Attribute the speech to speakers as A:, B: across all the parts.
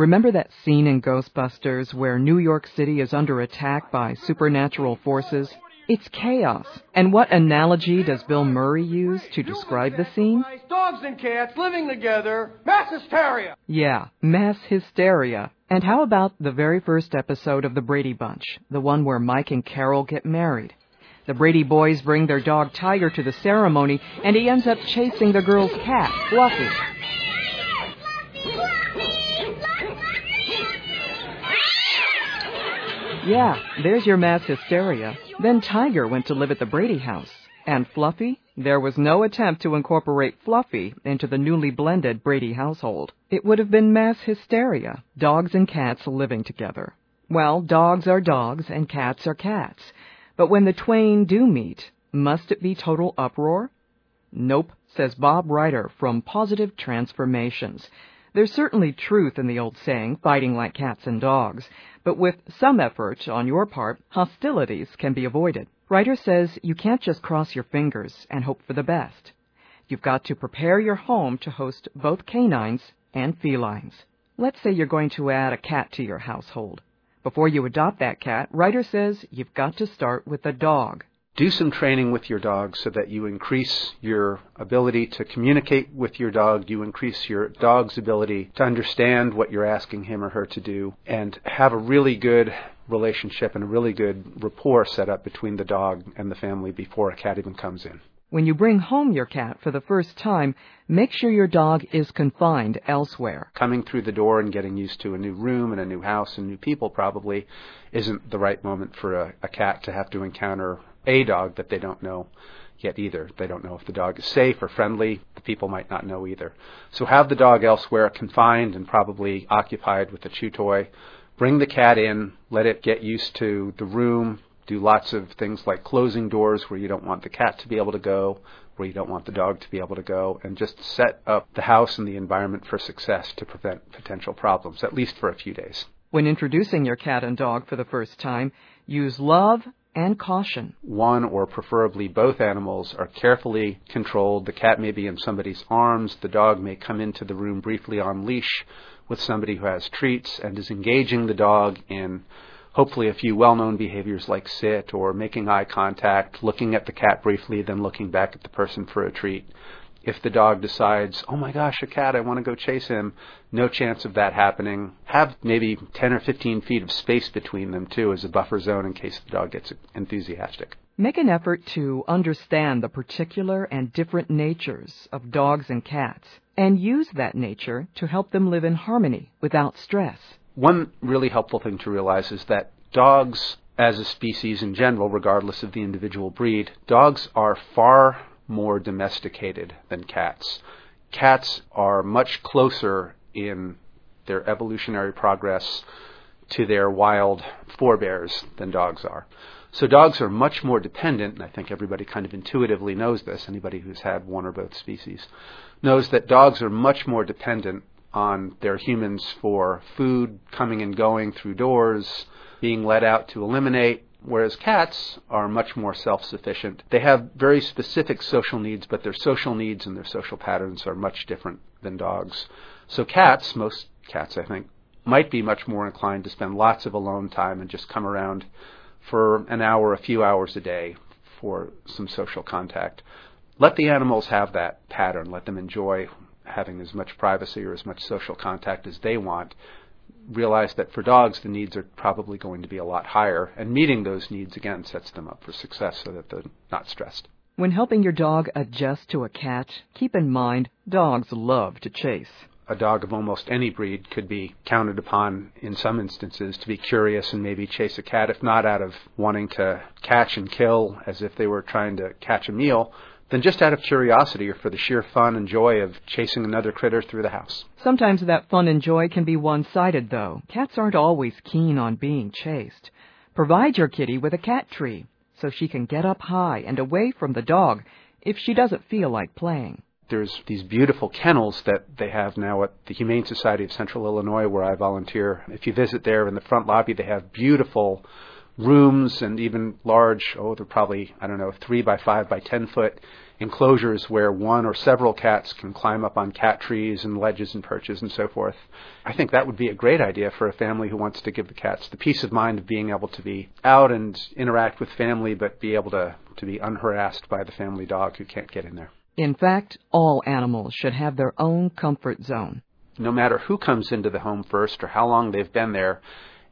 A: Remember that scene in Ghostbusters where New York City is under attack by supernatural forces? It's chaos. And what analogy does Bill Murray use to describe the scene?
B: Dogs and cats living together, mass hysteria.
A: Yeah, mass hysteria. And how about the very first episode of The Brady Bunch, the one where Mike and Carol get married? The Brady boys bring their dog Tiger to the ceremony, and he ends up chasing the girl's cat, Fluffy. Yeah, there's your mass hysteria. Then Tiger went to live at the Brady house. And Fluffy? There was no attempt to incorporate Fluffy into the newly blended Brady household. It would have been mass hysteria, dogs and cats living together. Well, dogs are dogs and cats are cats. But when the twain do meet, must it be total uproar? Nope, says Bob Ryder from Pawsitive Transformations. There's certainly truth in the old saying, fighting like cats and dogs, but with some effort on your part, hostilities can be avoided. Ryder says you can't just cross your fingers and hope for the best. You've got to prepare your home to host both canines and felines. Let's say you're going to add a cat to your household. Before you adopt that cat, Ryder says you've got to start with a dog
C: do some training with your dog so that you increase your ability to communicate with your dog, you increase your dog's ability to understand what you're asking him or her to do, and have a really good relationship and a really good rapport set up between the dog and the family before a cat even comes in.
A: When you bring home your cat for the first time, make sure your dog is confined elsewhere.
C: Coming through the door and getting used to a new room and a new house and new people probably isn't the right moment for a, a cat to have to encounter a dog that they don't know yet either. They don't know if the dog is safe or friendly. The people might not know either. So have the dog elsewhere, confined and probably occupied with a chew toy. Bring the cat in, let it get used to the room, do lots of things like closing doors where you don't want the cat to be able to go, where you don't want the dog to be able to go, and just set up the house and the environment for success to prevent potential problems, at least for a few days.
A: When introducing your cat and dog for the first time, use love and caution.
C: One or preferably both animals are carefully controlled. The cat may be in somebody's arms. The dog may come into the room briefly on leash with somebody who has treats and is engaging the dog in hopefully a few well known behaviors like sit or making eye contact, looking at the cat briefly, then looking back at the person for a treat if the dog decides, oh my gosh, a cat, I want to go chase him, no chance of that happening. Have maybe 10 or 15 feet of space between them, too, as a buffer zone in case the dog gets enthusiastic.
A: Make an effort to understand the particular and different natures of dogs and cats, and use that nature to help them live in harmony without stress.
C: One really helpful thing to realize is that dogs, as a species in general, regardless of the individual breed, dogs are far more domesticated than cats. Cats are much closer in their evolutionary progress to their wild forebears than dogs are. So dogs are much more dependent, and I think everybody kind of intuitively knows this, anybody who's had one or both species knows that dogs are much more dependent on their humans for food, coming and going through doors, being let out to eliminate, whereas cats are much more self sufficient. They have very specific social needs, but their social needs and their social patterns are much different than dogs. So, cats, most cats, I think, might be much more inclined to spend lots of alone time and just come around for an hour, a few hours a day for some social contact. Let the animals have that pattern. Let them enjoy having as much privacy or as much social contact as they want realize that for dogs the needs are probably going to be a lot higher, and meeting those needs again sets them up for success so that they're not stressed.
A: When helping your dog adjust to a cat, keep in mind dogs love to chase.
C: A dog of almost any breed could be counted upon in some instances to be curious and maybe chase a cat, if not out of wanting to catch and kill as if they were trying to catch a meal, than just out of curiosity or for the sheer fun and joy of chasing another critter through the house.
A: Sometimes that fun and joy can be one sided, though. Cats aren't always keen on being chased. Provide your kitty with a cat tree so she can get up high and away from the dog if she doesn't feel like playing.
C: There's these beautiful kennels that they have now at the Humane Society of Central Illinois, where I volunteer. If you visit there in the front lobby, they have beautiful rooms and even large, oh, they're probably, I don't know, three by five by ten foot enclosures where one or several cats can climb up on cat trees and ledges and perches and so forth. I think that would be a great idea for a family who wants to give the cats the peace of mind of being able to be out and interact with family, but be able to, to be unharassed by the family dog who can't get in there.
A: In fact, all animals should have their own comfort zone.
C: No matter who comes into the home first or how long they've been there,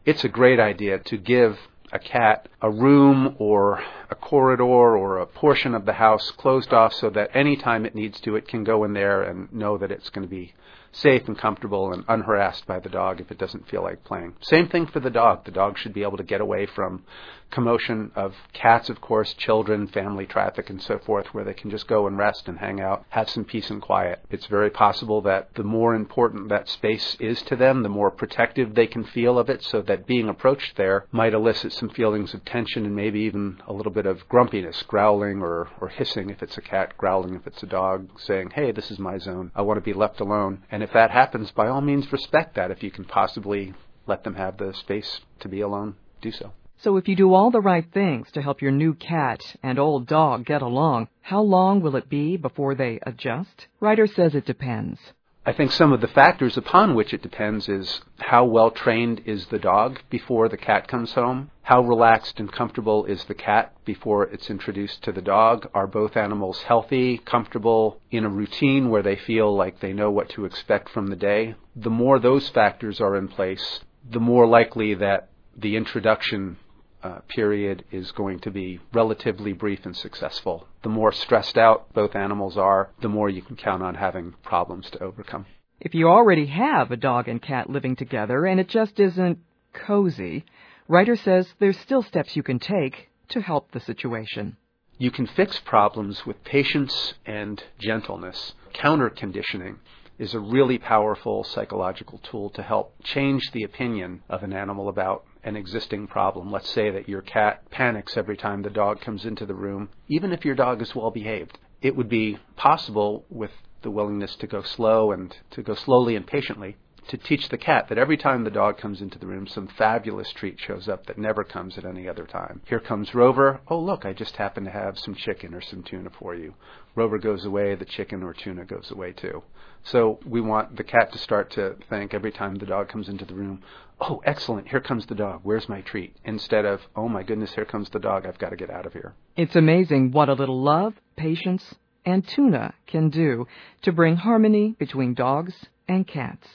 C: it's a great idea to give a cat a room or a corridor or a portion of the house closed off so that anytime it needs to, it can go in there and know that it's going to be safe and comfortable and unharassed by the dog if it doesn't feel like playing. Same thing for the dog. The dog should be able to get away from commotion of cats, of course, children, family traffic, and so forth, where they can just go and rest and hang out, have some peace and quiet. It's very possible that the more important that space is to them, the more protective they can feel of it, so that being approached there might elicit some feelings of tension and maybe even a little bit of grumpiness, growling or, or hissing if it's a cat, growling if it's a dog, saying, hey, this is my zone. I want to be left alone. And if that happens, by all means, respect that. If you can possibly let them have the space to be alone, do so.
A: So if you do all the right things to help your new cat and old dog get along, how long will it be before they adjust? Ryder says it depends.
C: I think some of the factors upon which it depends is how well trained is the dog before the cat comes home? How relaxed and comfortable is the cat before it's introduced to the dog? Are both animals healthy, comfortable, in a routine where they feel like they know what to expect from the day? The more those factors are in place, the more likely that the introduction uh, period is going to be relatively brief and successful. The more stressed out both animals are, the more you can count on having problems to overcome.
A: If you already have a dog and cat living together and it just isn't cozy, Ryder says there's still steps you can take to help the situation.
C: You can fix problems with patience and gentleness. Counter conditioning is a really powerful psychological tool to help change the opinion of an animal about an existing problem. Let's say that your cat panics every time the dog comes into the room, even if your dog is well behaved. It would be possible with the willingness to go slow and to go slowly and patiently to teach the cat that every time the dog comes into the room, some fabulous treat shows up that never comes at any other time. Here comes Rover. Oh, look, I just happen to have some chicken or some tuna for you. Rover goes away, the chicken or tuna goes away too. So we want the cat to start to think every time the dog comes into the room, oh, excellent, here comes the dog, where's my treat? Instead of, oh my goodness, here comes the dog, I've got to get out of here.
A: It's amazing what a little love, patience, and tuna can do to bring harmony between dogs and cats.